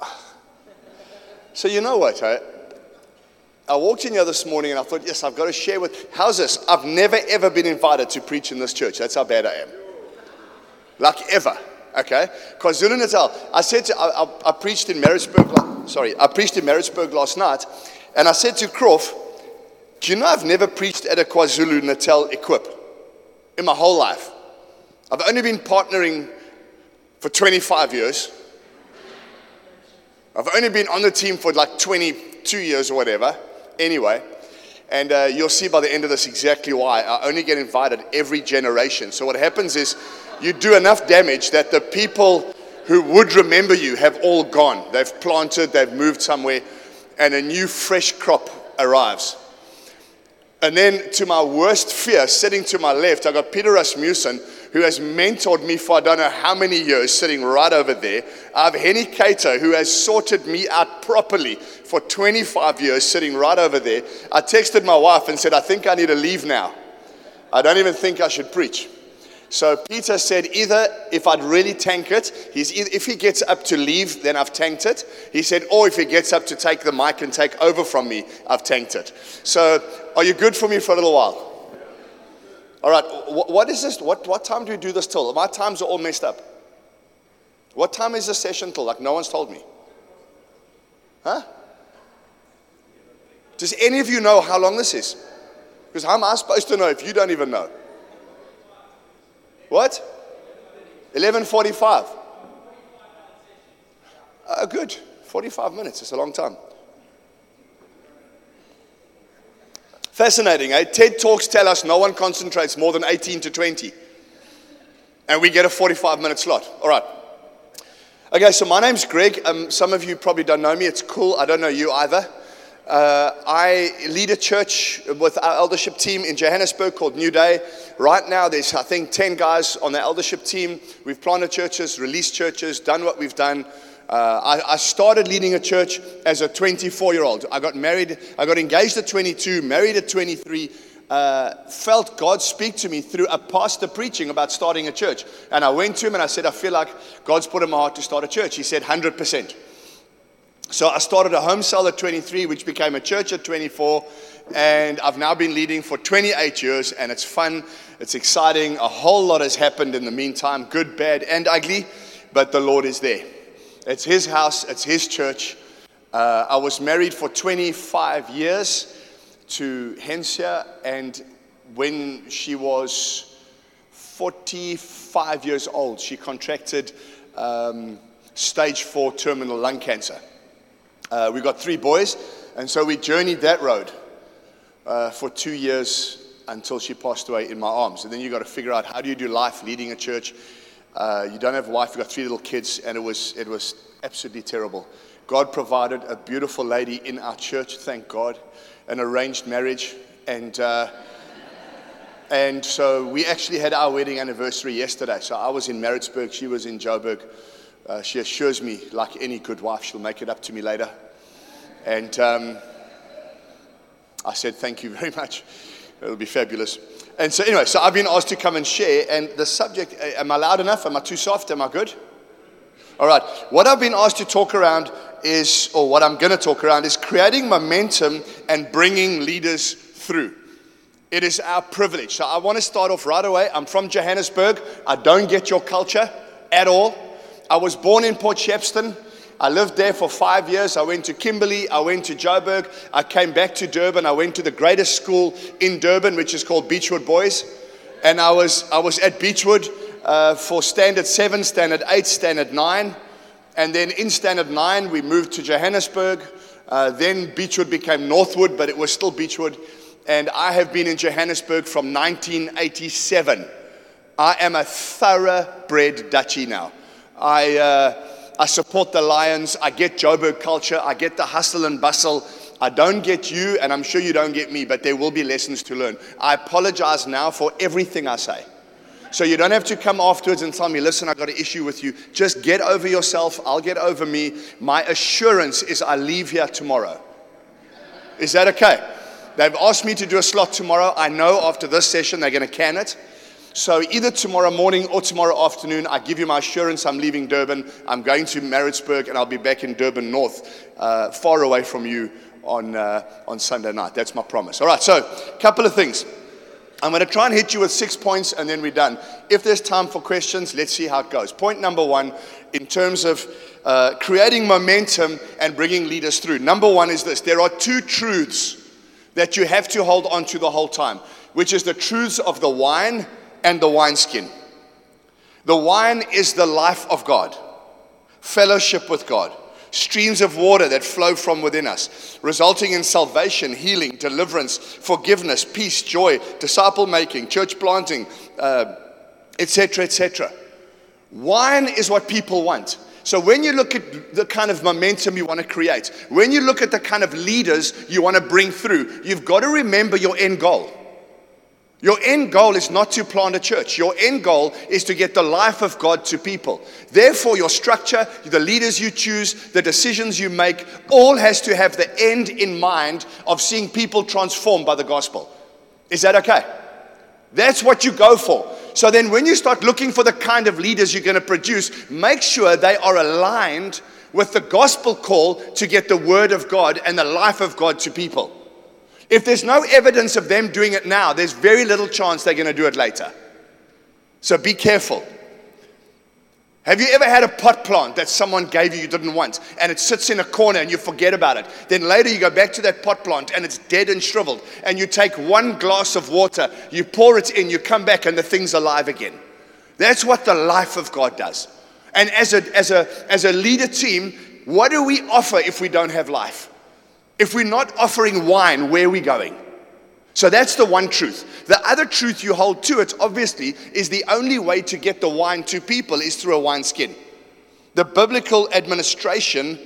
So, you know what? I, I walked in here this morning and I thought, yes, I've got to share with. How's this? I've never ever been invited to preach in this church. That's how bad I am. Like ever. Okay? KwaZulu Natal. I said to, I, I, I preached in Maritzburg. Sorry, I preached in Maritzburg last night, and I said to Croft, "Do you know I've never preached at a KwaZulu Natal equip in my whole life? I've only been partnering for 25 years. I've only been on the team for like 22 years or whatever. Anyway, and uh, you'll see by the end of this exactly why. I only get invited every generation. So what happens is you do enough damage that the people who would remember you have all gone. They've planted, they've moved somewhere, and a new fresh crop arrives. And then, to my worst fear, sitting to my left, I got Peter Rasmussen, who has mentored me for I don't know how many years, sitting right over there. I have Henny Cater, who has sorted me out properly for 25 years, sitting right over there. I texted my wife and said, I think I need to leave now. I don't even think I should preach. So Peter said, either if I'd really tank it, he's, if he gets up to leave, then I've tanked it. He said, or if he gets up to take the mic and take over from me, I've tanked it. So are you good for me for a little while? All right, what is this? What, what time do we do this till? My times are all messed up. What time is the session till? Like no one's told me. Huh? Does any of you know how long this is? Because how am I supposed to know if you don't even know? What? 11:45. Uh, good. 45 minutes. It's a long time. Fascinating, eh? TED Talks tell us no one concentrates more than 18 to 20. And we get a 45 minute slot. All right. Okay, so my name's Greig. Um, some of you probably don't know me. It's cool. I don't know you either. Uh, I lead a church with our eldership team in Johannesburg called New Day. Right now, there's, I think, 10 guys on the eldership team. We've planted churches, released churches, done what we've done. Uh, I, I, started leading a church as a 24 year old. I got married, I got engaged at 22, married at 23. Uh, felt God speak to me through a pastor preaching about starting a church. And I went to him and I said, I feel like God's put in my heart to start a church. He said, 100%. So I started a home cell at 23, which became a church at 24, and I've now been leading for 28 years, and it's fun, it's exciting. A whole lot has happened in the meantime, good, bad, and ugly, but the Lord is there. It's His house, it's His church. Uh, I was married for 25 years to Hensia, and when she was 45 years old, she contracted um, stage four terminal lung cancer. Uh, we got three boys, and so we journeyed that road uh, for two years until she passed away in my arms. And then you got to figure out how do you do life leading a church. Uh, you don't have a wife, you've got three little kids, and it was it was absolutely terrible. God provided a beautiful lady in our church, thank God, an arranged marriage, and. Uh, and so we actually had our wedding anniversary yesterday. So I was in Maritzburg, she was in Joburg. Uh, she assures me, like any good wife, she'll make it up to me later. And um, I said, Thank you very much. It'll be fabulous. And so, anyway, so I've been asked to come and share. And the subject am I loud enough? Am I too soft? Am I good? All right. What I've been asked to talk around is, or what I'm going to talk around, is creating momentum and bringing leaders through. It is our privilege. So I want to start off right away. I'm from Johannesburg. I don't get your culture at all. I was born in Port Shepstone. I lived there for five years. I went to Kimberley. I went to Joburg. I came back to Durban. I went to the greatest school in Durban, which is called Beachwood Boys. And I was, I was at Beachwood uh, for standard seven, standard eight, standard nine. And then in standard nine, we moved to Johannesburg. Uh, then Beachwood became Northwood, but it was still Beachwood. And I have been in Johannesburg from 1987. I am a thoroughbred Dutchie now. I, uh, I support the Lions. I get Joburg culture. I get the hustle and bustle. I don't get you, and I'm sure you don't get me, but there will be lessons to learn. I apologize now for everything I say. So you don't have to come afterwards and tell me, listen, I've got an issue with you. Just get over yourself. I'll get over me. My assurance is I leave here tomorrow. Is that okay? They've asked me to do a slot tomorrow. I know after this session they're going to can it. So either tomorrow morning or tomorrow afternoon, I give you my assurance I'm leaving Durban. I'm going to Maritzburg and I'll be back in Durban North, uh, far away from you on, uh, on Sunday night. That's my promise. All right, so a couple of things. I'm going to try and hit you with six points and then we're done. If there's time for questions, let's see how it goes. Point number one, in terms of uh, creating momentum and bringing leaders through. Number one is this there are two truths that you have to hold on to the whole time, which is the truths of the wine and the wineskin. The wine is the life of God, fellowship with God, streams of water that flow from within us, resulting in salvation, healing, deliverance, forgiveness, peace, joy, disciple making, church planting, etc., uh, etc. Et wine is what people want. So when you look at the kind of momentum you want to create, when you look at the kind of leaders you want to bring through, you've got to remember your end goal. Your end goal is not to plant a church. Your end goal is to get the life of God to people. Therefore, your structure, the leaders you choose, the decisions you make, all has to have the end in mind of seeing people transformed by the gospel. Is that okay? That's what you go for. So then, when you start looking for the kind of leaders you're going to produce, make sure they are aligned with the gospel call to get the word of God and the life of God to people. If there's no evidence of them doing it now, there's very little chance they're going to do it later. So be careful. Have you ever had a pot plant that someone gave you you didn't want and it sits in a corner and you forget about it? Then later you go back to that pot plant and it's dead and shriveled and you take one glass of water, you pour it in, you come back and the thing's alive again. That's what the life of God does. And as a, as a, as a leader team, what do we offer if we don't have life? If we're not offering wine, where are we going? So that's the one truth. The other truth you hold to it, obviously, is the only way to get the wine to people is through a wineskin. The biblical administration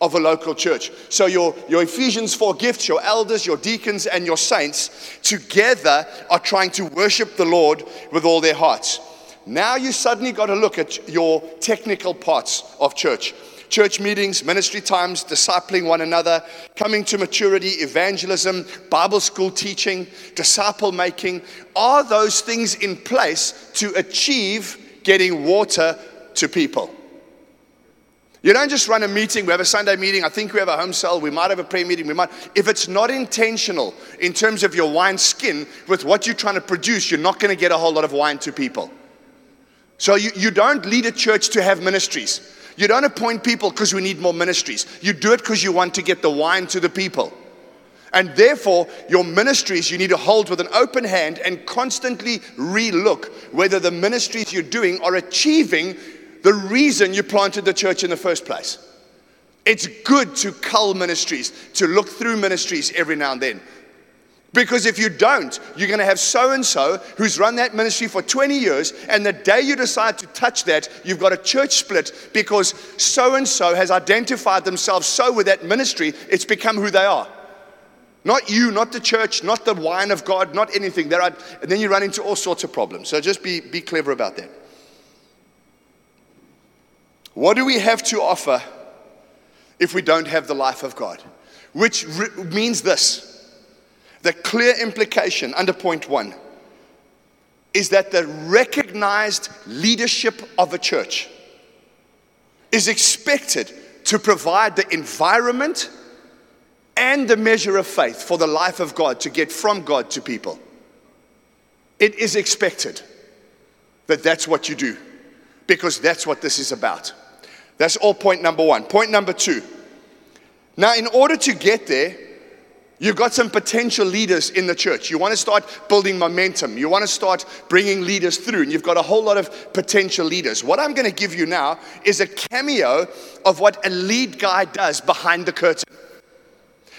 of a local church. So your, your Ephesians 4 gifts, your elders, your deacons, and your saints together are trying to worship the Lord with all their hearts. Now you suddenly got to look at your technical parts of church church meetings, ministry times, discipling one another, coming to maturity, evangelism, Bible school teaching, disciple making. Are those things in place to achieve getting water to people? You don't just run a meeting. We have a Sunday meeting. I think we have a home cell. We might have a prayer meeting. We might. If it's not intentional in terms of your wine skin with what you're trying to produce, you're not going to get a whole lot of wine to people. So you, you don't lead a church to have ministries. You don't appoint people because we need more ministries. You do it because you want to get the wine to the people. And therefore, your ministries you need to hold with an open hand and constantly relook whether the ministries you're doing are achieving the reason you planted the church in the first place. It's good to cull ministries, to look through ministries every now and then. Because if you don't, you're going to have so and so who's run that ministry for 20 years, and the day you decide to touch that, you've got a church split because so and so has identified themselves so with that ministry, it's become who they are. Not you, not the church, not the wine of God, not anything. There are, and then you run into all sorts of problems. So just be, be clever about that. What do we have to offer if we don't have the life of God? Which re- means this the clear implication under point one is that the recognized leadership of a church is expected to provide the environment and the measure of faith for the life of God to get from God to people. It is expected that that's what you do because that's what this is about. That's all point number one. Point number two. Now, in order to get there, You've got some potential leaders in the church. You want to start building momentum. You want to start bringing leaders through, and you've got a whole lot of potential leaders. What I'm going to give you now is a cameo of what a lead guy does behind the curtain.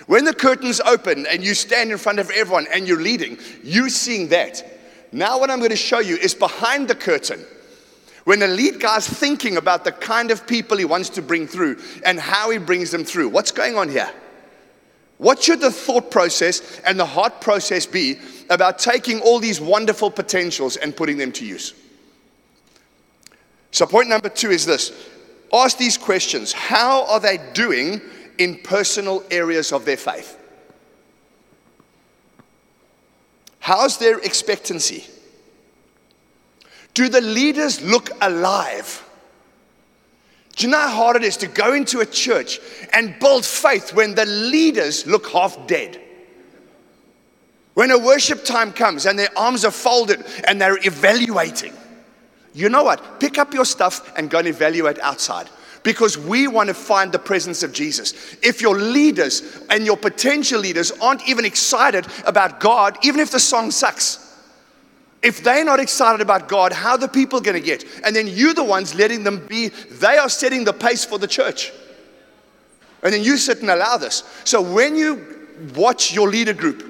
When the curtains open and you stand in front of everyone and you're leading, you're seeing that. Now, what I'm going to show you is behind the curtain. When the lead guy's thinking about the kind of people he wants to bring through and how he brings them through, what's going on here? What should the thought process and the heart process be about taking all these wonderful potentials and putting them to use? So, point number two is this ask these questions How are they doing in personal areas of their faith? How's their expectancy? Do the leaders look alive? Do you know how hard it is to go into a church and build faith when the leaders look half dead? When a worship time comes and their arms are folded and they're evaluating, you know what? Pick up your stuff and go and evaluate outside because we want to find the presence of Jesus. If your leaders and your potential leaders aren't even excited about God, even if the song sucks, if they're not excited about God, how are the people going to get? And then you the ones letting them be, they are setting the pace for the church. And then you sit and allow this. So when you watch your leader group,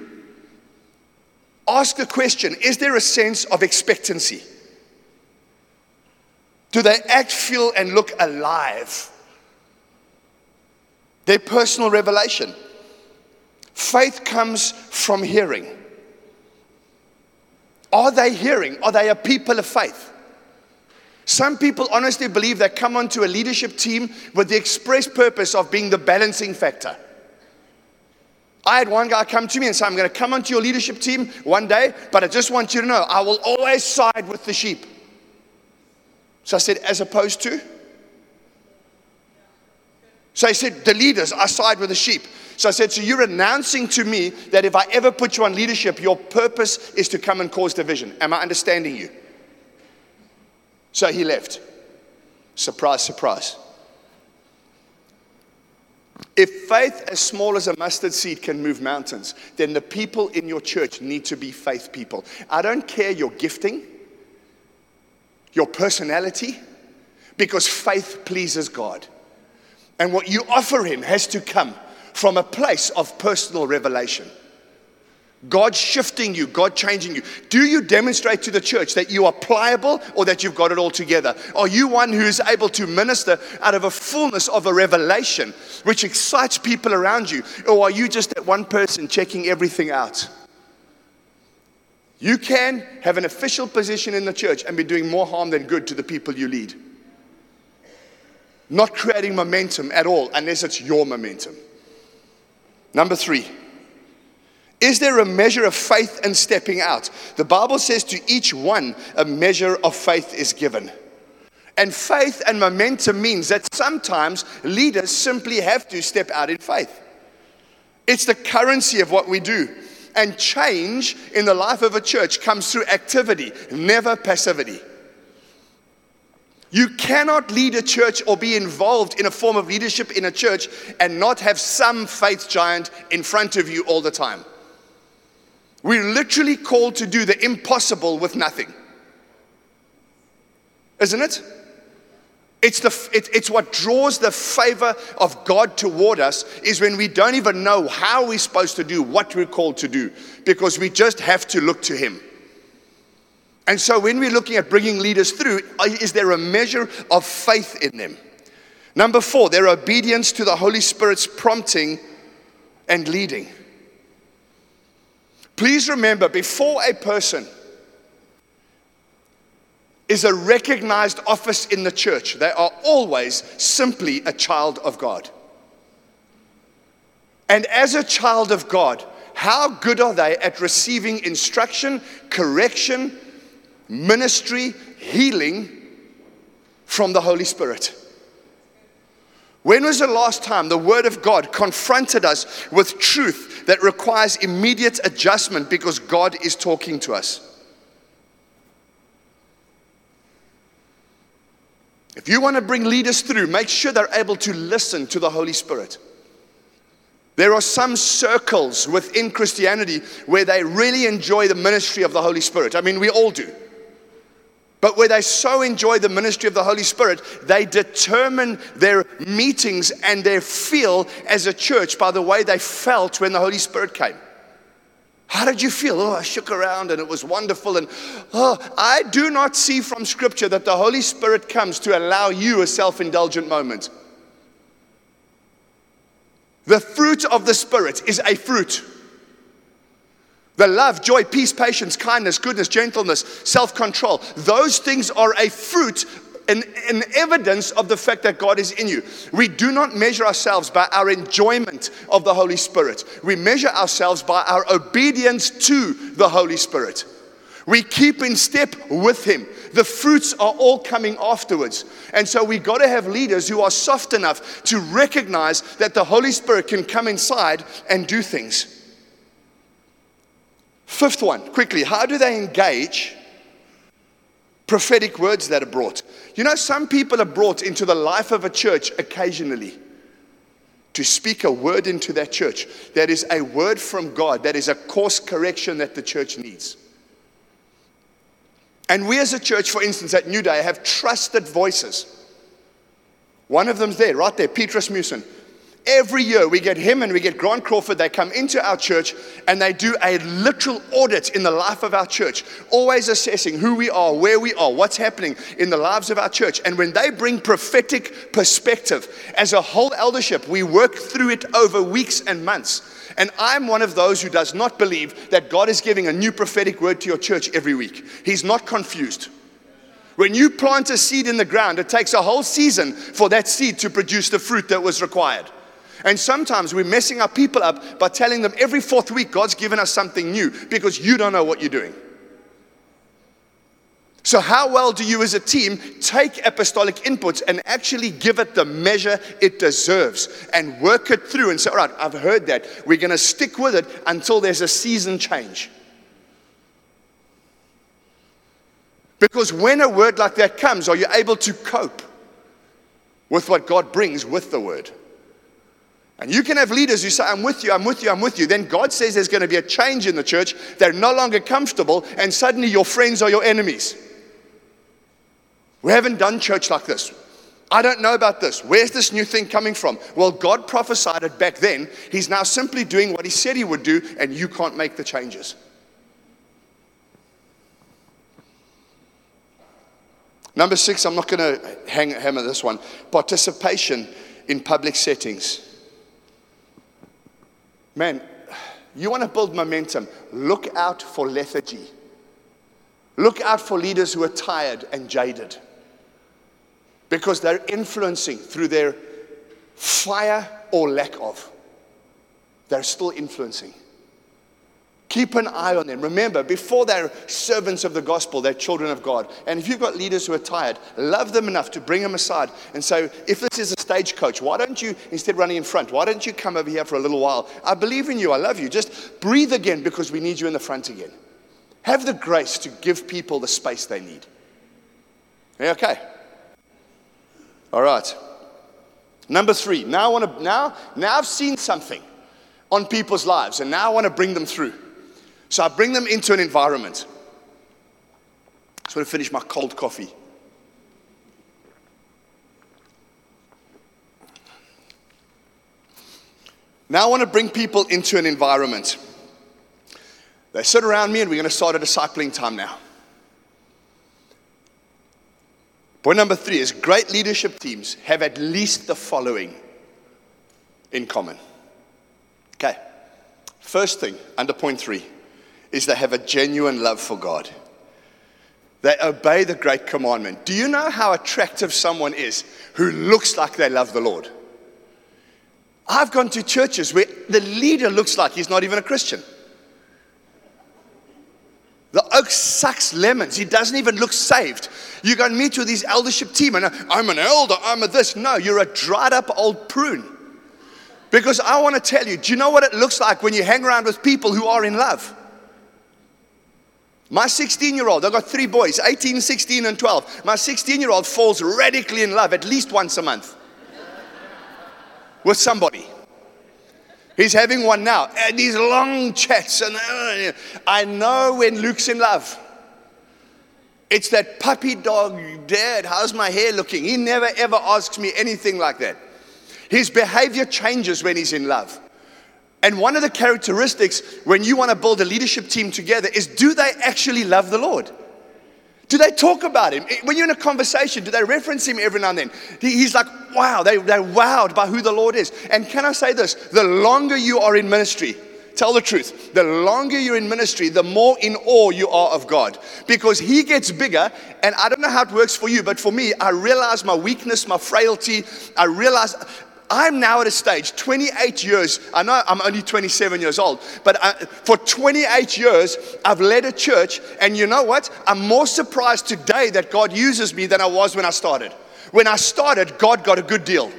ask the question is there a sense of expectancy? Do they act, feel, and look alive? Their personal revelation. Faith comes from hearing. Are they hearing? Are they a people of faith? Some people honestly believe they come onto a leadership team with the express purpose of being the balancing factor. I had one guy come to me and say, I'm going to come onto your leadership team one day, but I just want you to know I will always side with the sheep. So I said, as opposed to? So he said, the leaders, I side with the sheep. So I said, so you're announcing to me that if I ever put you on leadership, your purpose is to come and cause division. Am I understanding you? So he left. Surprise, surprise. If faith as small as a mustard seed can move mountains, then the people in your church need to be faith people. I don't care your gifting, your personality, because faith pleases God. And what you offer Him has to come from a place of personal revelation. God shifting you, God changing you. Do you demonstrate to the church that you are pliable or that you've got it all together? Are you one who is able to minister out of a fullness of a revelation which excites people around you? Or are you just that one person checking everything out? You can have an official position in the church and be doing more harm than good to the people you lead. Not creating momentum at all unless it's your momentum. Number three. Is there a measure of faith and stepping out? The Bible says to each one, a measure of faith is given. And faith and momentum means that sometimes leaders simply have to step out in faith. It's the currency of what we do. And change in the life of a church comes through activity, never passivity. You cannot lead a church or be involved in a form of leadership in a church and not have some faith giant in front of you all the time. We're literally called to do the impossible with nothing. Isn't it? It's, the, it, it's what draws the favor of God toward us is when we don't even know how we're supposed to do what we're called to do because we just have to look to Him. And so when we're looking at bringing leaders through, uh, is there a measure of faith in them? Number four, their obedience to the Holy Spirit's prompting and leading. Please remember, before a person is a recognized office in the church, they are always simply a child of God. And as a child of God, how good are they at receiving instruction, correction, ministry, healing from the Holy Spirit? When was the last time the Word of God confronted us with truth that requires immediate adjustment because God is talking to us? If you want to bring leaders through, make sure they're able to listen to the Holy Spirit. There are some circles within Christianity where they really enjoy the ministry of the Holy Spirit. I mean, we all do. But where they so enjoy the ministry of the Holy Spirit, they determine their meetings and their feel as a church by the way they felt when the Holy Spirit came. How did you feel? Oh, I shook around and it was wonderful. And oh, I do not see from Scripture that the Holy Spirit comes to allow you a self indulgent moment. The fruit of the Spirit is a fruit. The love, joy, peace, patience, kindness, goodness, gentleness, self control. Those things are a fruit, an, an evidence of the fact that God is in you. We do not measure ourselves by our enjoyment of the Holy Spirit, we measure ourselves by our obedience to the Holy Spirit. We keep in step with Him. The fruits are all coming afterwards. And so we got to have leaders who are soft enough to recognize that the Holy Spirit can come inside and do things. Fifth one, quickly, how do they engage prophetic words that are brought? You know, some people are brought into the life of a church occasionally to speak a word into that church that is a word from God, that is a course correction that the church needs. And we as a church, for instance, at New Day, have trusted voices. One of them's there, right there, Pete Rasmussen. Every year we get him and we get Grant Crawford. They come into our church and they do a literal audit in the life of our church, always assessing who we are, where we are, what's happening in the lives of our church. And when they bring prophetic perspective as a whole eldership, we work through it over weeks and months. And I'm one of those who does not believe that God is giving a new prophetic word to your church every week. He's not confused. When you plant a seed in the ground, it takes a whole season for that seed to produce the fruit that was required. And sometimes we're messing our people up by telling them every fourth week God's given us something new because you don't know what you're doing. So, how well do you as a team take apostolic inputs and actually give it the measure it deserves and work it through and say, All right, I've heard that. We're going to stick with it until there's a season change. Because when a word like that comes, are you able to cope with what God brings with the word? And you can have leaders who say, I'm with you, I'm with you, I'm with you. Then God says there's going to be a change in the church. They're no longer comfortable, and suddenly your friends are your enemies. We haven't done church like this. I don't know about this. Where's this new thing coming from? Well, God prophesied it back then. He's now simply doing what He said He would do, and you can't make the changes. Number six, I'm not going to hang, hammer this one participation in public settings. Man, you want to build momentum, look out for lethargy. Look out for leaders who are tired and jaded because they're influencing through their fire or lack of. They're still influencing. Keep an eye on them. Remember, before they're servants of the gospel, they're children of God. And if you've got leaders who are tired, love them enough to bring them aside and say, if this is a stagecoach, why don't you, instead running in front, why don't you come over here for a little while? I believe in you. I love you. Just breathe again because we need you in the front again. Have the grace to give people the space they need. Okay. All right. Number three. Now I want to now now I've seen something on people's lives, and now I want to bring them through. So I bring them into an environment. I just want to finish my cold coffee. Now I want to bring people into an environment. They sit around me and we're going to start a discipling time now. Point number three is great leadership teams have at least the following in common. Okay. First thing, under point three, is they have a genuine love for God. They obey the great commandment. Do you know how attractive someone is who looks like they love the Lord? I've gone to churches where the leader looks like he's not even a Christian. The oak sucks lemons. He doesn't even look saved. You go and meet with his eldership team, and I'm an elder, I'm a this. No, you're a dried up old prune. Because I want to tell you, do you know what it looks like when you hang around with people who are in love? My 16 year old, I've got three boys 18, 16, and 12. My 16 year old falls radically in love at least once a month with somebody. He's having one now. And these long chats. And uh, I know when Luke's in love. It's that puppy dog, dad, how's my hair looking? He never ever asks me anything like that. His behavior changes when he's in love. And one of the characteristics when you want to build a leadership team together is do they actually love the Lord? Do they talk about him? When you're in a conversation, do they reference him every now and then? He's like, wow, they, they're wowed by who the Lord is. And can I say this? The longer you are in ministry, tell the truth, the longer you're in ministry, the more in awe you are of God. Because He gets bigger, and I don't know how it works for you, but for me, I realize my weakness, my frailty. I realize I'm now at a stage, 28 years. I know I'm only 27 years old, but I, for 28 years, I've led a church. And you know what? I'm more surprised today that God uses me than I was when I started. When I started, God got a good deal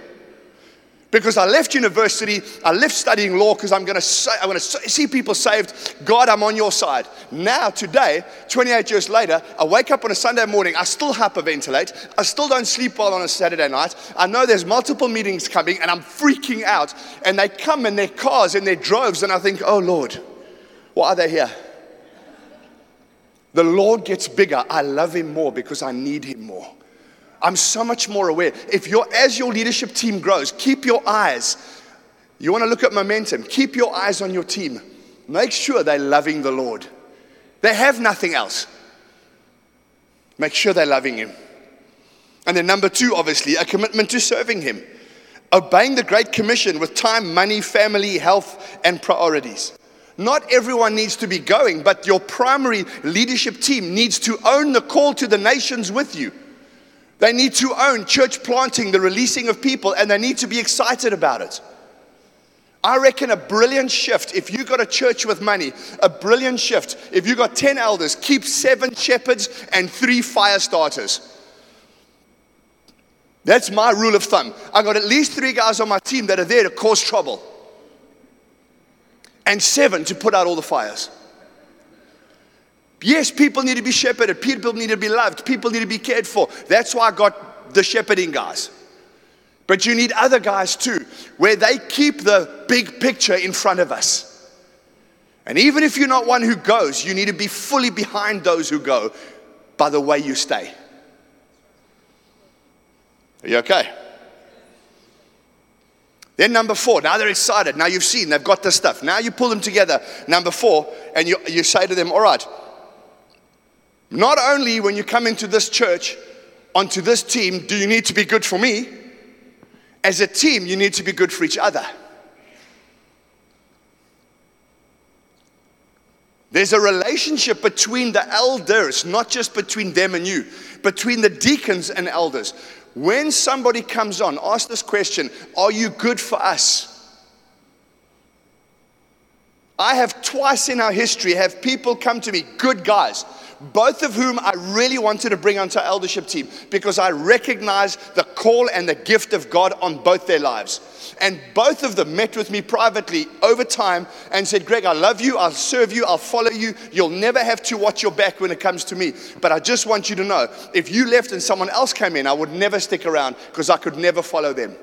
because I left university, I left studying law because I'm going to say, I want to see people saved. God, I'm on your side. Now, today, 28 years later, I wake up on a Sunday morning. I still hyperventilate. I still don't sleep well on a Saturday night. I know there's multiple meetings coming, and I'm freaking out. And they come in their cars in their droves, and I think, oh Lord, why are they here? The Lord gets bigger. I love Him more because I need Him more. I'm so much more aware. If you're, as your leadership team grows, keep your eyes. You want to look at momentum, keep your eyes on your team. Make sure they're loving the Lord. They have nothing else. Make sure they're loving Him. And then, number two, obviously, a commitment to serving Him. Obeying the Great Commission with time, money, family, health, and priorities. Not everyone needs to be going, but your primary leadership team needs to own the call to the nations with you. They need to own church planting, the releasing of people, and they need to be excited about it. I reckon a brilliant shift, if you've got a church with money, a brilliant shift, if you've got 10 elders, keep seven shepherds and three fire starters. That's my rule of thumb. I've got at least three guys on my team that are there to cause trouble, and seven to put out all the fires. Yes, people need to be shepherded. People need to be loved. People need to be cared for. That's why I got the shepherding guys. But you need other guys too, where they keep the big picture in front of us. And even if you're not one who goes, you need to be fully behind those who go by the way you stay. Are you okay? Then, number four, now they're excited. Now you've seen, they've got the stuff. Now you pull them together. Number four, and you, you say to them, All right, not only when you come into this church, onto this team, do you need to be good for me, as a team, you need to be good for each other. There's a relationship between the elders, not just between them and you, between the deacons and elders. When somebody comes on, ask this question Are you good for us? I have twice in our history have people come to me, good guys, both of whom I really wanted to bring onto our eldership team because I recognize the call and the gift of God on both their lives. And both of them met with me privately over time and said, Greig, I love you, I'll serve you, I'll follow you. You'll never have to watch your back when it comes to me. But I just want you to know if you left and someone else came in, I would never stick around because I could never follow them.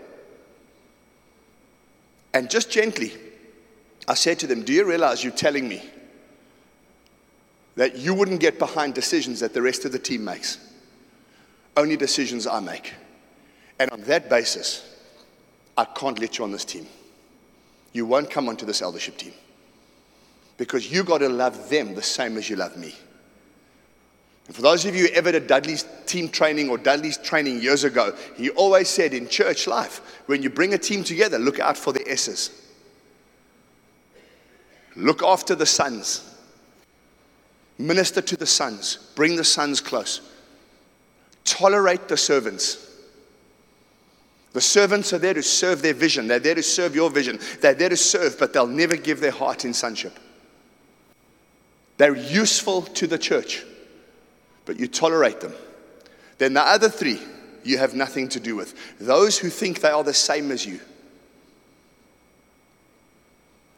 And just gently, I said to them, Do you realize you're telling me that you wouldn't get behind decisions that the rest of the team makes. Only decisions I make. And on that basis, I can't let you on this team. You won't come onto this eldership team because you got to love them the same as you love me. And for those of you who ever did Dudley's team training or Dudley's training years ago, he always said in church life, when you bring a team together, look out for the S's. Look after the sons Minister to the sons, bring the sons close. Tolerate the servants. The servants are there to serve their vision. They're there to serve your vision. They're there to serve, but they'll never give their heart in sonship. They're useful to the church, but you tolerate them. Then the other three, you have nothing to do with. Those who think they are the same as you,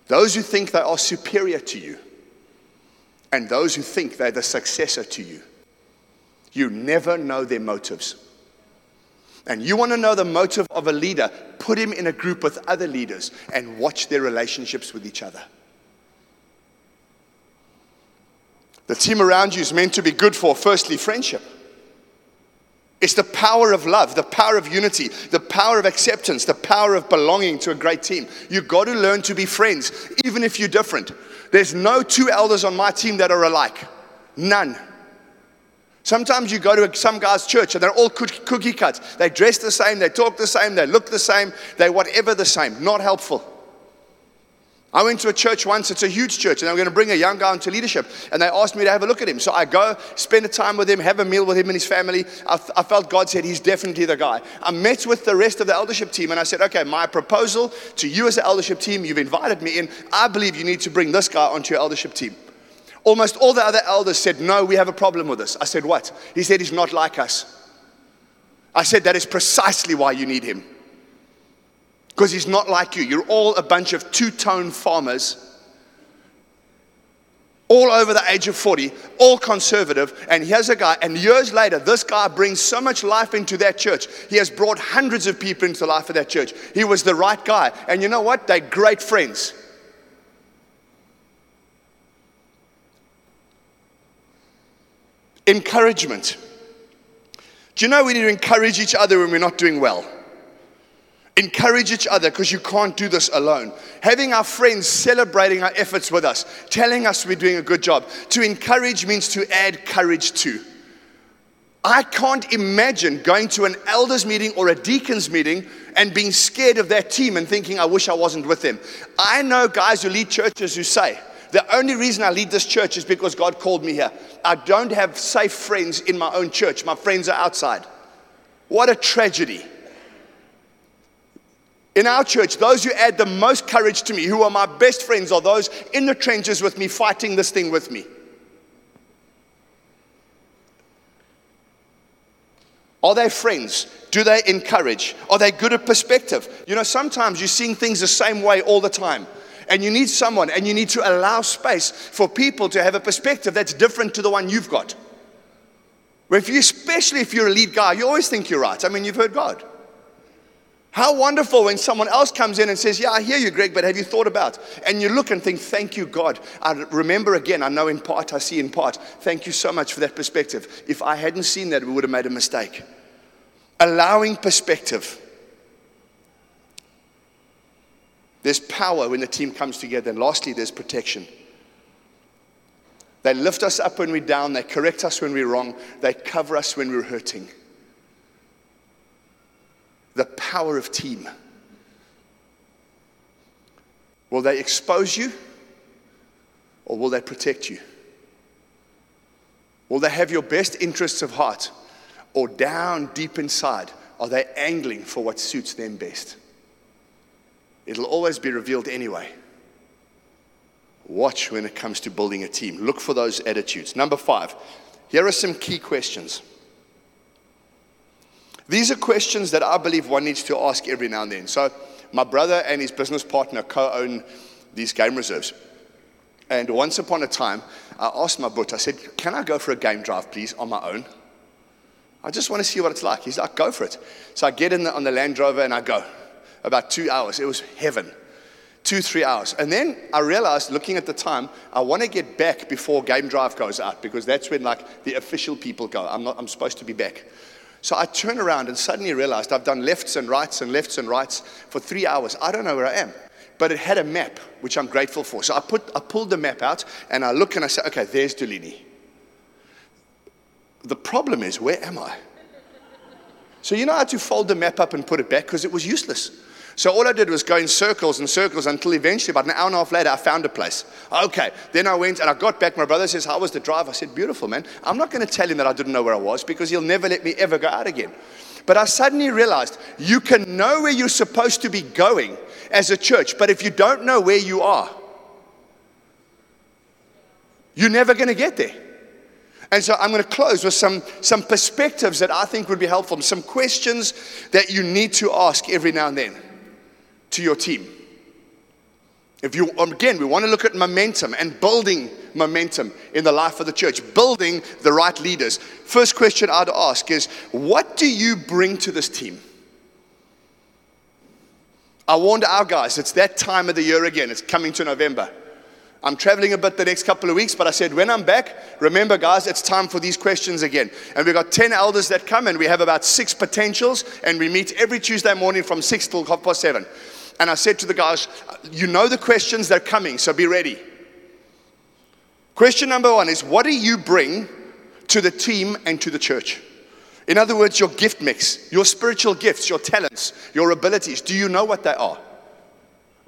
those who think they are superior to you, and those who think they're the successor to you. You never know their motives. And you want to know the motive of a leader, put him in a group with other leaders and watch their relationships with each other. The team around you is meant to be good for, firstly, friendship. It's the power of love, the power of unity, the power of acceptance, the power of belonging to a great team. You've got to learn to be friends, even if you're different. There's no two elders on my team that are alike. None. Sometimes you go to some guy's church and they're all cookie cuts. They dress the same, they talk the same, they look the same, they whatever the same. Not helpful. I went to a church once, it's a huge church, and they were going to bring a young guy into leadership. And they asked me to have a look at him. So I go, spend a time with him, have a meal with him and his family. I, I felt God said, He's definitely the guy. I met with the rest of the eldership team, and I said, Okay, my proposal to you as the eldership team, you've invited me in. I believe you need to bring this guy onto your eldership team. Almost all the other elders said, No, we have a problem with this. I said, What? He said, He's not like us. I said, That is precisely why you need him. Because he's not like you. You're all a bunch of two tone farmers, all over the age of 40, all conservative. And here's a guy, and years later, this guy brings so much life into that church. He has brought hundreds of people into the life of that church. He was the right guy. And you know what? They're great friends. Encouragement. Do you know we need to encourage each other when we're not doing well? Encourage each other because you can't do this alone. Having our friends celebrating our efforts with us, telling us we're doing a good job. To encourage means to add courage to. I can't imagine going to an elders meeting or a deacons meeting and being scared of that team and thinking, I wish I wasn't with them. I know guys who lead churches who say, the only reason I lead this church is because God called me here. I don't have safe friends in my own church, my friends are outside. What a tragedy. In our church, those who add the most courage to me, who are my best friends, are those in the trenches with me, fighting this thing with me. Are they friends? Do they encourage? Are they good at perspective? You know, sometimes you're seeing things the same way all the time. And you need someone, and you need to allow space for people to have a perspective that's different to the one you've got. If you, especially if you're a lead guy, you always think you're right. I mean, you've heard God. How wonderful when someone else comes in and says, Yeah, I hear you, Greig, but have you thought about? And you look and think, Thank you, God. I remember again, I know in part, I see in part. Thank you so much for that perspective. If I hadn't seen that, we would have made a mistake. Allowing perspective. There's power when the team comes together. And lastly, there's protection. They lift us up when we're down, they correct us when we're wrong, they cover us when we're hurting the power of team. Will they expose you or will they protect you? Will they have your best interests of heart or down deep inside are they angling for what suits them best? It'll always be revealed anyway. Watch when it comes to building a team. Look for those attitudes. Number five, here are some key questions. These are questions that I believe one needs to ask every now and then. So, my brother and his business partner co own these game reserves. And once upon a time, I asked my boot, I said, Can I go for a game drive, please, on my own? I just want to see what it's like. He's like, Go for it. So I get in the, on the Land Rover and I go. About two hours. It was heaven. Two, three hours. And then I realized, looking at the time, I want to get back before game drive goes out because that's when like the official people go. I'm, not, I'm supposed to be back. So I turn around and suddenly realized I've done lefts and rights and lefts and rights for three hours. I don't know where I am. But it had a map, which I'm grateful for. So I, put, I pulled the map out and I look and I say, okay, there's Dulini. The problem is, where am I? So you know how to fold the map up and put it back because it was useless. So all I did was go in circles and circles until eventually, about an hour and a half later, I found a place. Okay, then I went and I got back. My brother says, How was the drive? I said, Beautiful, man. I'm not going to tell him that I didn't know where I was because he'll never let me ever go out again. But I suddenly realized you can know where you're supposed to be going as a church, but if you don't know where you are, you're never going to get there. And so I'm going to close with some, some perspectives that I think would be helpful, some questions that you need to ask every now and then to your team. If you, again, we want to look at momentum and building momentum in the life of the church, building the right leaders. First question I'd ask is what do you bring to this team? I warned our guys, it's that time of the year again. It's coming to November. I'm traveling a bit the next couple of weeks, but I said, when I'm back, remember, guys, it's time for these questions again. And we've got 10 elders that come, and we have about six potentials, and we meet every Tuesday morning from 6 till half past 7. And I said to the guys, You know the questions that are coming, so be ready. Question number one is What do you bring to the team and to the church? In other words, your gift mix, your spiritual gifts, your talents, your abilities. Do you know what they are?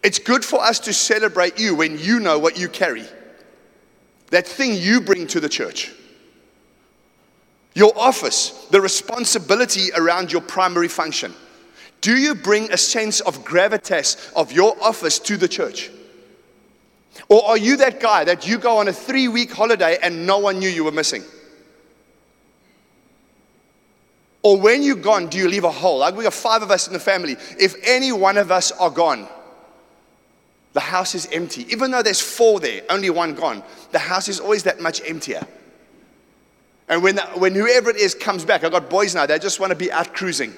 It's good for us to celebrate you when you know what you carry. That thing you bring to the church. Your office, the responsibility around your primary function. Do you bring a sense of gravitas of your office to the church? Or are you that guy that you go on a three week holiday and no one knew you were missing? Or when you're gone, do you leave a hole? Like we got five of us in the family. If any one of us are gone, the house is empty. Even though there's four there, only one gone, the house is always that much emptier. And when, the, when whoever it is comes back, I've got boys now, they just want to be out cruising.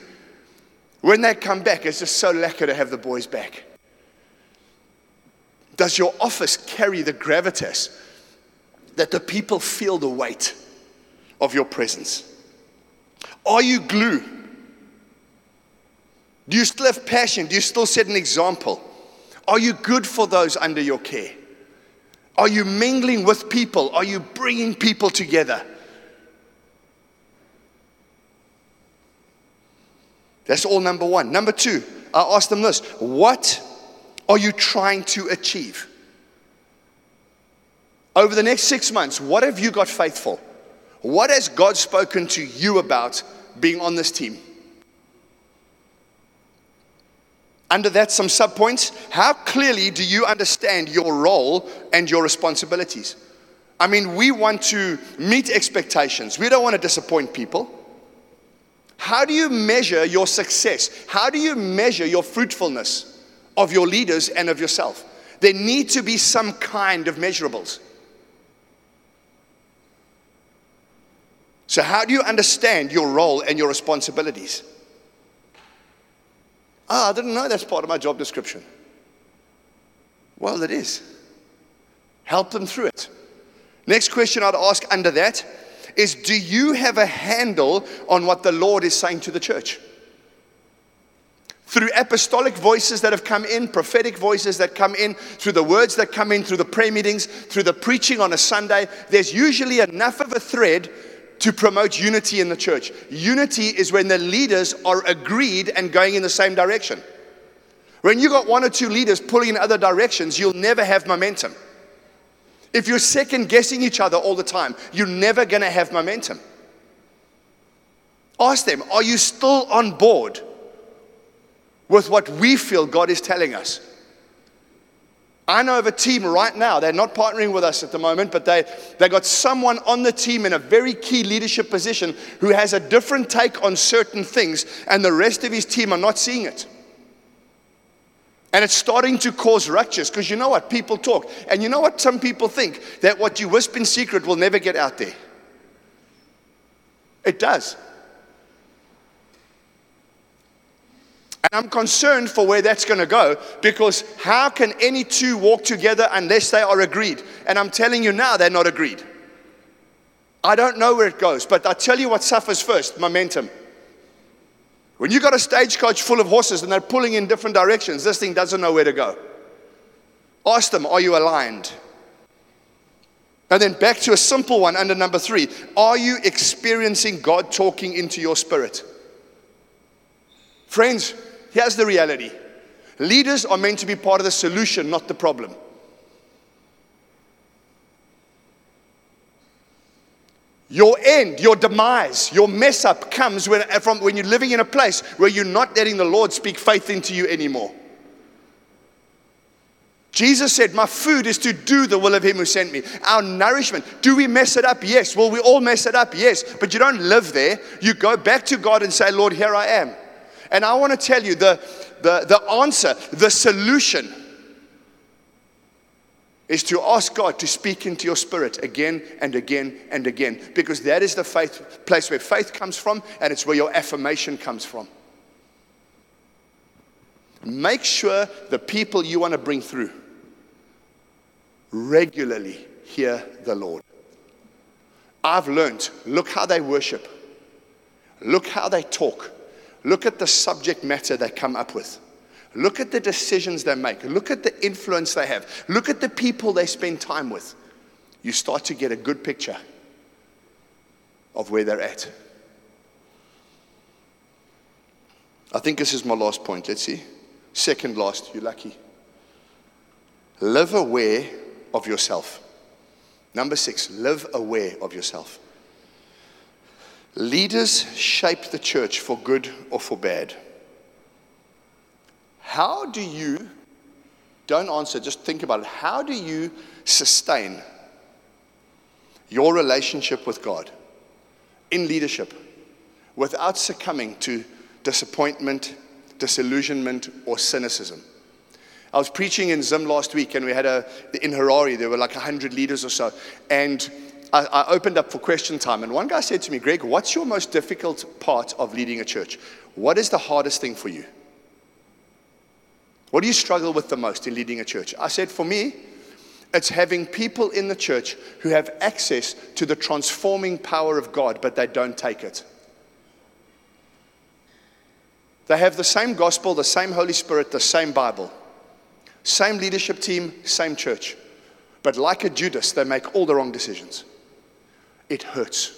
When they come back, it's just so lekker to have the boys back. Does your office carry the gravitas that the people feel the weight of your presence? Are you glue? Do you still have passion? Do you still set an example? Are you good for those under your care? Are you mingling with people? Are you bringing people together? That's all number one. Number two, I asked them this What are you trying to achieve? Over the next six months, what have you got faithful? What has God spoken to you about being on this team? Under that, some subpoints. How clearly do you understand your role and your responsibilities? I mean, we want to meet expectations, we don't want to disappoint people. How do you measure your success? How do you measure your fruitfulness? of your leaders and of yourself. There need to be some kind of measurables. So, how do you understand your role and your responsibilities? Ah, I didn't know that's part of my job description. Well, it is. Help them through it. Next question I'd ask under that is Do you have a handle on what the Lord is saying to the church? through apostolic voices that have come in, prophetic voices that come in, through the words that come in, through the prayer meetings, through the preaching on a Sunday, there's usually enough of a thread to promote unity in the church. Unity is when the leaders are agreed and going in the same direction. When you've got one or two leaders pulling in other directions, you'll never have momentum. If you're second guessing each other all the time, you're never going to have momentum. Ask them, are you still on board? with what we feel God is telling us. I know of a team right now, they're not partnering with us at the moment, but they, they got someone on the team in a very key leadership position who has a different take on certain things, and the rest of his team are not seeing it. And it's starting to cause ruptures because you know what? People talk. And you know what? Some people think that what you whisper in secret will never get out there. It does. And I'm concerned for where that's going to go because how can any two walk together unless they are agreed? And I'm telling you now, they're not agreed. I don't know where it goes, but I tell you what suffers first momentum. When you got a stagecoach full of horses and they're pulling in different directions, this thing doesn't know where to go. Ask them, are you aligned? And then back to a simple one under number three Are you experiencing God talking into your spirit? Friends, Here's the reality leaders are meant to be part of the solution, not the problem. Your end, your demise, your mess up comes when, from when you're living in a place where you're not letting the Lord speak faith into you anymore. Jesus said, My food is to do the will of Him who sent me. Our nourishment. Do we mess it up? Yes. Will we all mess it up? Yes. But you don't live there. You go back to God and say, Lord, here I am. And I want to tell you the, the, the answer, the solution is to ask God to speak into your spirit again and again and again because that is the faith place where faith comes from and it's where your affirmation comes from. Make sure the people you want to bring through regularly hear the Lord. I've learned, look how they worship. Look how they talk. Look at the subject matter they come up with. Look at the decisions they make. Look at the influence they have. Look at the people they spend time with. You start to get a good picture of where they're at. I think this is my last point. Let's see. Second last, you're lucky. Live aware of yourself. Number six, live aware of yourself. Leaders shape the church for good or for bad. How do you, don't answer, just think about it. How do you sustain your relationship with God in leadership without succumbing to disappointment, disillusionment, or cynicism? I was preaching in Zim last week, and we had a in Harare. There were like hundred leaders or so, and I, I, opened up for question time. And one guy said to me, "Greig, what's your most difficult part of leading a church? What is the hardest thing for you? What do you struggle with the most in leading a church?" I said, "For me, it's having people in the church who have access to the transforming power of God, but they don't take it." They have the same gospel, the same Holy Spirit, the same Bible. Same leadership team, same church. But like a Judas, they make all the wrong decisions. It hurts.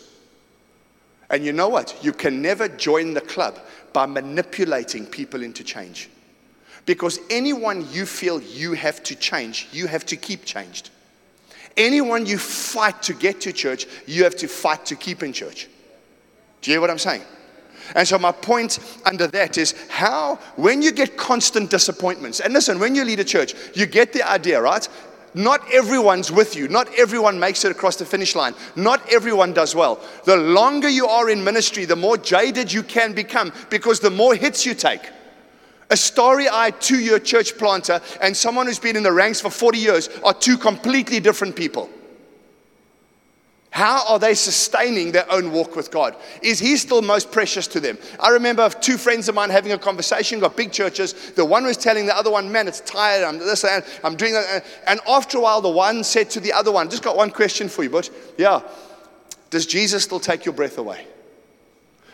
And you know what? You can never join the club by manipulating people into change. Because anyone you feel you have to change, you have to keep changed. Anyone you fight to get to church, you have to fight to keep in church. Do you hear what I'm saying? And so, my point under that is how, when you get constant disappointments, and listen, when you lead a church, you get the idea, right? Not everyone's with you. Not everyone makes it across the finish line. Not everyone does well. The longer you are in ministry, the more jaded you can become because the more hits you take. A starry eyed two year church planter and someone who's been in the ranks for 40 years are two completely different people. How are they sustaining their own walk with God? Is He still most precious to them? I remember two friends of mine having a conversation, got big churches. The one was telling the other one, Man, it's tired. I'm this I'm doing that. And after a while, the one said to the other one, Just got one question for you, but yeah, does Jesus still take your breath away?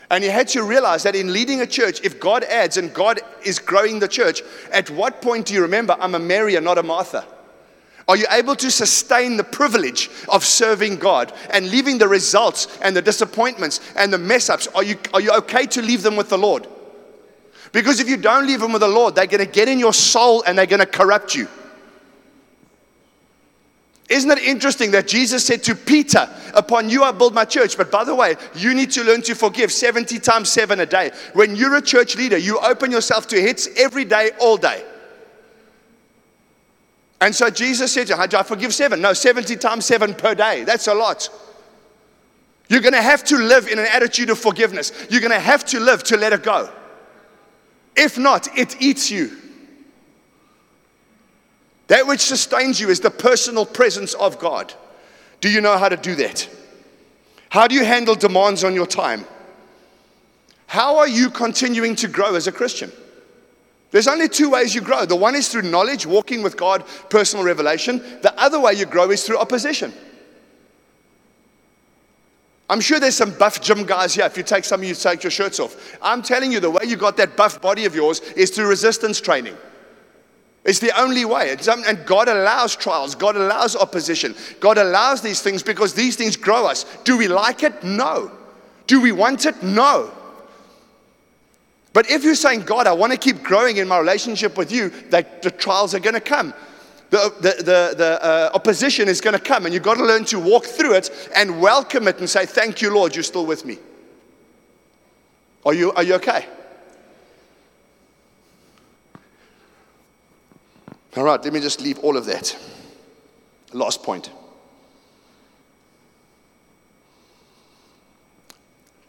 And you had to realize that in leading a church, if God adds and God is growing the church, at what point do you remember, I'm a Mary and not a Martha? Are you able to sustain the privilege of serving God and leaving the results and the disappointments and the mess ups? Are you, are you okay to leave them with the Lord? Because if you don't leave them with the Lord, they're going to get in your soul and they're going to corrupt you. Isn't it interesting that Jesus said to Peter, Upon you I build my church. But by the way, you need to learn to forgive 70 times 7 a day. When you're a church leader, you open yourself to hits every day, all day. And so Jesus said, to him, I forgive seven. No, 70 times seven per day. That's a lot. You're going to have to live in an attitude of forgiveness. You're going to have to live to let it go. If not, it eats you. That which sustains you is the personal presence of God. Do you know how to do that? How do you handle demands on your time? How are you continuing to grow as a Christian? There's only two ways you grow. The one is through knowledge, walking with God, personal revelation. The other way you grow is through opposition. I'm sure there's some buff gym guys here. If you take some of you take your shirts off. I'm telling you, the way you got that buff body of yours is through resistance training. It's the only way. And God allows trials, God allows opposition, God allows these things because these things grow us. Do we like it? No. Do we want it? No. But if you're saying, God, I want to keep growing in my relationship with you, that the trials are going to come. The, the, the, the uh, opposition is going to come, and you've got to learn to walk through it and welcome it and say, Thank you, Lord, you're still with me. Are you, are you okay? All right, let me just leave all of that. Last point.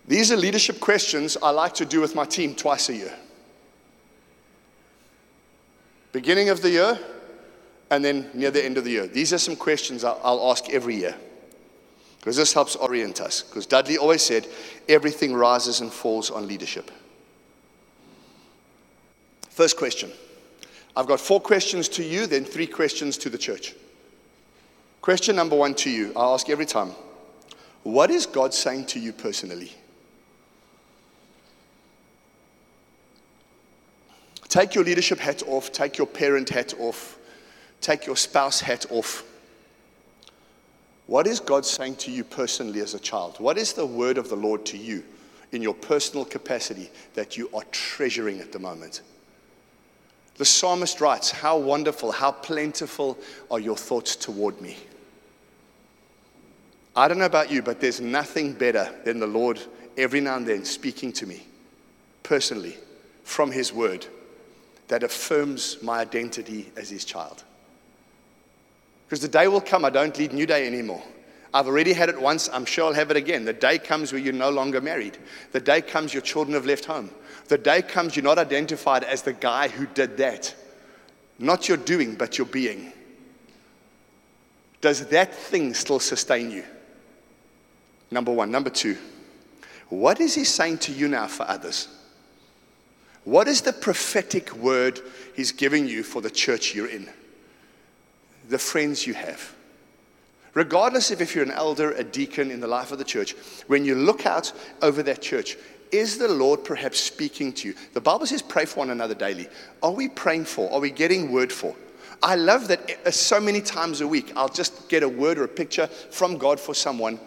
These are leadership questions I like to do with my team twice a year. Beginning of the year, and then near the end of the year. These are some questions I'll ask every year because this helps orient us. Because Dudley always said, everything rises and falls on leadership. First question I've got four questions to you, then three questions to the church. Question number one to you, I ask every time What is God saying to you personally? Take your leadership hat off, take your parent hat off, take your spouse hat off. What is God saying to you personally as a child? What is the word of the Lord to you in your personal capacity that you are treasuring at the moment? The psalmist writes, How wonderful, how plentiful are your thoughts toward me. I don't know about you, but there's nothing better than the Lord every now and then speaking to me personally from His Word that affirms my identity as His child. Because the day will come, I don't lead New Day anymore. I've already had it once, I'm sure I'll have it again. The day comes where you're no longer married. The day comes your children have left home. The day comes you're not identified as the guy who did that. Not your doing, but your being. Does that thing still sustain you? Number one. Number two, what is he saying to you now for others? What is the prophetic word he's giving you for the church you're in? The friends you have. Regardless of if you're an elder, a deacon in the life of the church, when you look out over that church, is the Lord perhaps speaking to you? The Bible says pray for one another daily. Are we praying for? Are we getting word for? I love that uh, so many times a week I'll just get a word or a picture from God for someone.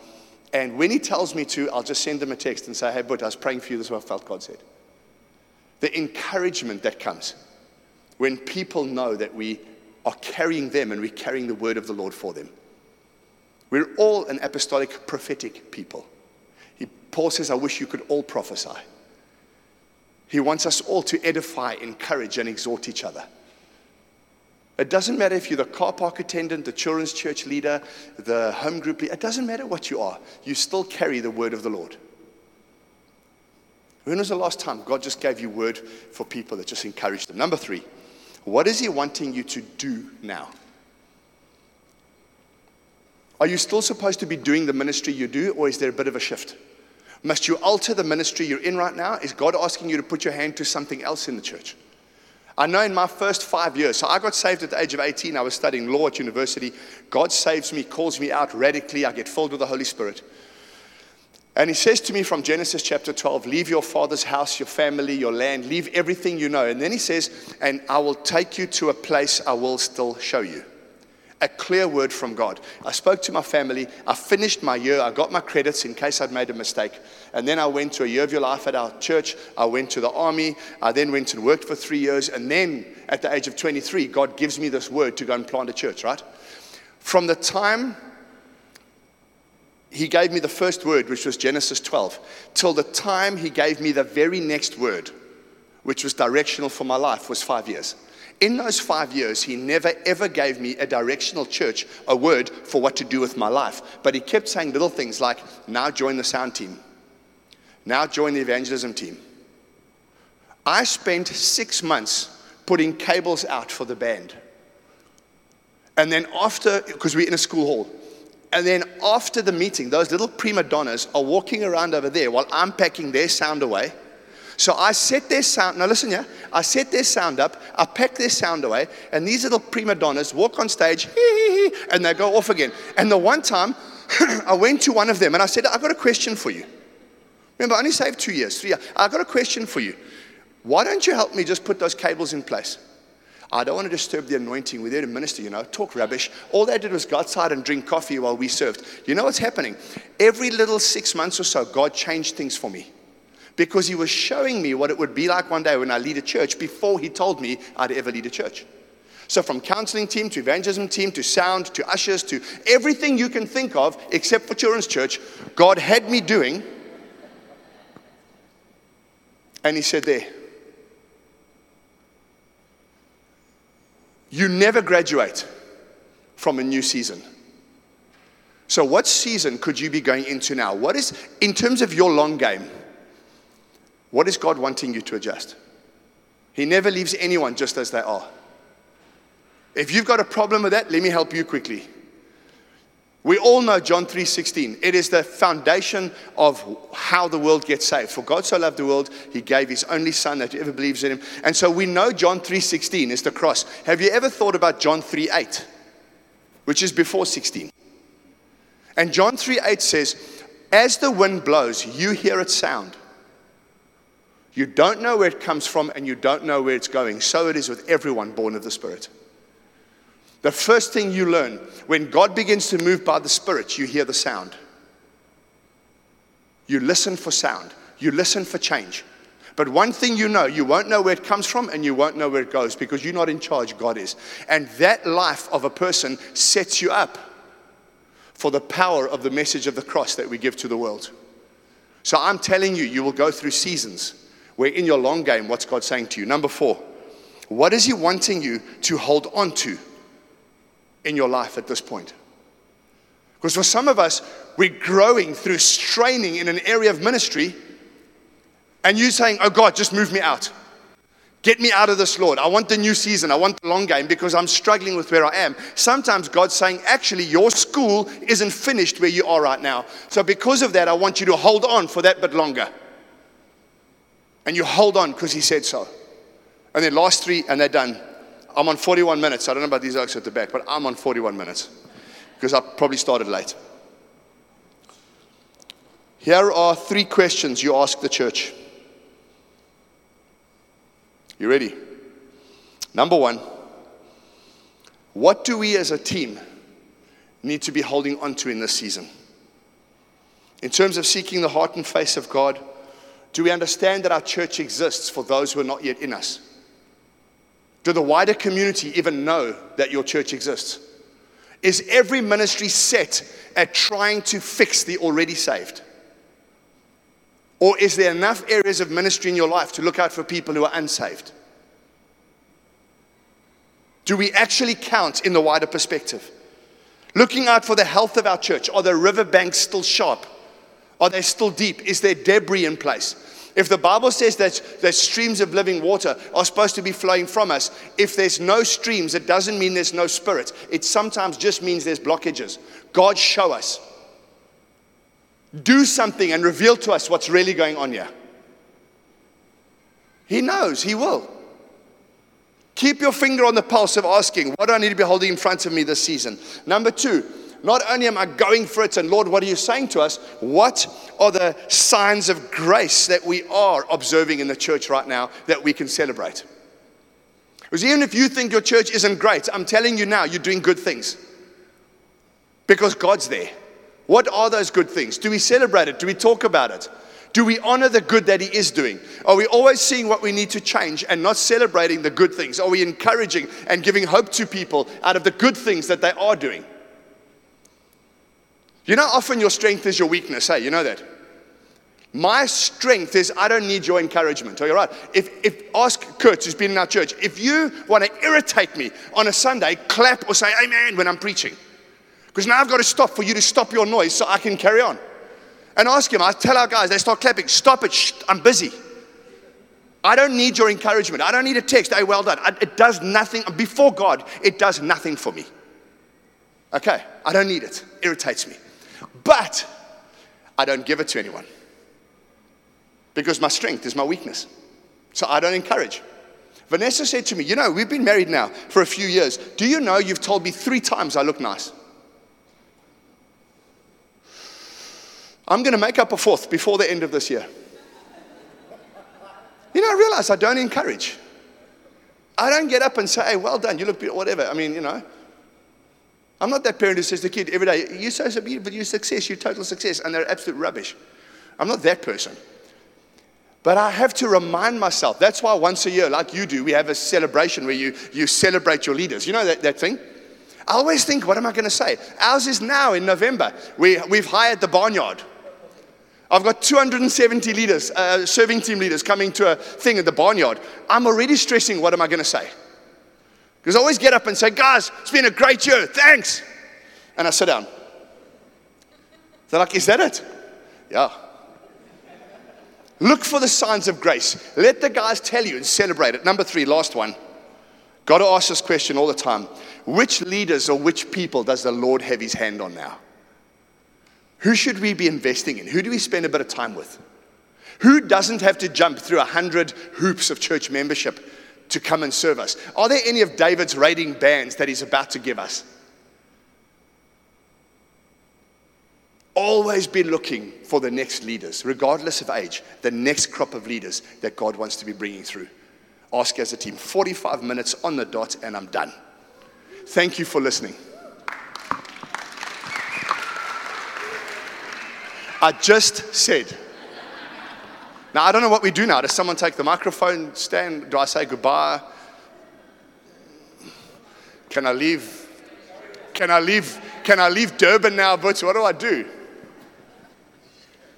And when He tells me to, I'll just send them a text and say, Hey, but I was praying for you. This is what I felt God said. The encouragement that comes when people know that we are carrying them and we're carrying the word of the Lord for them. We're all an apostolic prophetic people. Paul says, I wish you could all prophesy. He wants us all to edify, encourage, and exhort each other. It doesn't matter if you're the car park attendant, the children's church leader, the home group leader, it doesn't matter what you are. You still carry the word of the Lord. When was the last time God just gave you word for people that just encouraged them? Number three, what is He wanting you to do now? Are you still supposed to be doing the ministry you do, or is there a bit of a shift? Must you alter the ministry you're in right now? Is God asking you to put your hand to something else in the church? I know in my first five years, so I got saved at the age of 18. I was studying law at university. God saves me, calls me out radically. I get filled with the Holy Spirit. And he says to me from Genesis chapter 12, Leave your father's house, your family, your land, leave everything you know. And then he says, And I will take you to a place I will still show you a clear word from God. I spoke to my family. I finished my year. I got my credits in case I'd made a mistake. And then I went to a year of your life at our church. I went to the army. I then went and worked for three years. And then at the age of 23, God gives me this word to go and plant a church, right? From the time he gave me the first word, which was Genesis 12, till the time he gave me the very next word, which was directional for my life, was five years. In those five years, he never ever gave me a directional church, a word for what to do with my life. But he kept saying little things like, now join the sound team, now join the evangelism team. I spent six months putting cables out for the band. And then after, because we're in a school hall, and then after the meeting, those little prima donnas are walking around over there while I'm packing their sound away so I set their sound, now listen here, I set their sound up, I pack their sound away, and these little prima donnas walk on stage, and they go off again. And the one time, I went to one of them and I said, I've got a question for you. Remember, I only saved two years, three years. I've got a question for you. Why don't you help me just put those cables in place? I don't want to disturb the anointing. We're there to minister, you know, talk rubbish. All they did was go outside and drink coffee while we served. You know what's happening? Every little six months or so, God changed things for me because he was showing me what it would be like one day when I lead a church before he told me I'd ever lead a church. So, from counseling team to evangelism team to sound to ushers to everything you can think of except for children's church, God had me doing. And he said, There. You never graduate from a new season. So, what season could you be going into now? What is, in terms of your long game, what is God wanting you to adjust? He never leaves anyone just as they are. If you've got a problem with that, let me help you quickly. We all know John 3:16. It is the foundation of how the world gets saved. For God so loved the world, he gave his only son that whoever believes in him. And so we know John 3:16 is the cross. Have you ever thought about John 3:8, which is before 16? And John 3:8 says, "As the wind blows, you hear its sound, you don't know where it comes from and you don't know where it's going. So it is with everyone born of the Spirit. The first thing you learn when God begins to move by the Spirit, you hear the sound. You listen for sound, you listen for change. But one thing you know, you won't know where it comes from and you won't know where it goes because you're not in charge, God is. And that life of a person sets you up for the power of the message of the cross that we give to the world. So I'm telling you, you will go through seasons where in your long game, what's God saying to you? Number four, what is He wanting you to hold on to in your life at this point? Because for some of us, we're growing through straining in an area of ministry, and you're saying, Oh God, just move me out. Get me out of this, Lord. I want the new season. I want the long game because I'm struggling with where I am. Sometimes God's saying, actually, your school isn't finished where you are right now. So, because of that, I want you to hold on for that bit longer. And you hold on because He said so. And then, last three, and they're done. I'm on 41 minutes. I don't know about these oaks at the back, but I'm on 41 minutes because I probably started late. Here are three questions you ask the church. You ready? Number one, what do we as a team need to be holding on to in this season? In terms of seeking the heart and face of God, do we understand that our church exists for those who are not yet in us? Do the wider community even know that your church exists? Is every ministry set at trying to fix the already saved? Or is there enough areas of ministry in your life to look out for people who are unsaved? Do we actually count in the wider perspective? Looking out for the health of our church. Are the riverbanks still sharp? Are they still deep? Is there debris in place? If the Bible says that, that streams of living water are supposed to be flowing from us, if there's no streams, it doesn't mean there's no spirit. It sometimes just means there's blockages. God, show us do something and reveal to us what's really going on here. He knows, He will. Keep your finger on the pulse of asking, what do I need to be holding in front of me this season? Number two, not only am I going for it, and Lord, what are you saying to us? What are the signs of grace that we are observing in the church right now that we can celebrate? Because even if you think your church isn't great, I'm telling you now, you're doing good things. Because God's there. What are those good things? Do we celebrate it? Do we talk about it? Do we honor the good that He is doing? Are we always seeing what we need to change and not celebrating the good things? Are we encouraging and giving hope to people out of the good things that they are doing? You know, often your strength is your weakness. Hey, you know that? My strength is I don't need your encouragement. Are you right? If, if ask Kurt, who's been in our church, if you want to irritate me on a Sunday, clap or say amen when I'm preaching. Because now I've got to stop for you to stop your noise so I can carry on. And ask him, I tell our guys, they start clapping, stop it, shh, I'm busy. I don't need your encouragement. I don't need a text, hey, well done. It does nothing, before God, it does nothing for me. Okay, I don't need it. Irritates me. But I don't give it to anyone because my strength is my weakness. So I don't encourage. Vanessa said to me, You know, we've been married now for a few years. Do you know you've told me three times I look nice? I'm going to make up a fourth before the end of this year. You know, I realize I don't encourage. I don't get up and say, hey, well done, you look beautiful, whatever. I mean, you know. I'm not that parent who says to the kid every day, you're so, beautiful, you're success, you're total success, and they're absolute rubbish. I'm not that person. But I have to remind myself. That's why once a year, like you do, we have a celebration where you, you celebrate your leaders. You know that, that thing? I always think, what am I going to say? Ours is now in November. We, we've hired the barnyard. I've got 270 leaders, uh, serving team leaders coming to a thing at the barnyard. I'm already stressing what am I going to say? Because I always get up and say, guys, it's been a great year, thanks. And I sit down. They're like, is that it? Yeah. Look for the signs of grace. Let the guys tell you and celebrate it. Number three, last one. Got to ask this question all the time. Which leaders or which people does the Lord have his hand on now? Who should we be investing in? Who do we spend a bit of time with? Who doesn't have to jump through a hundred hoops of church membership to come and serve us? Are there any of David's raiding bands that he's about to give us? Always be looking for the next leaders, regardless of age, the next crop of leaders that God wants to be bringing through. Ask as a team. 45 minutes on the dot, and I'm done. Thank you for listening. I just said, Now, I don't know what we do now. Does someone take the microphone stand? Do I say goodbye? Can I leave? Can I leave? Can I leave Durban now, Butch? What do I do?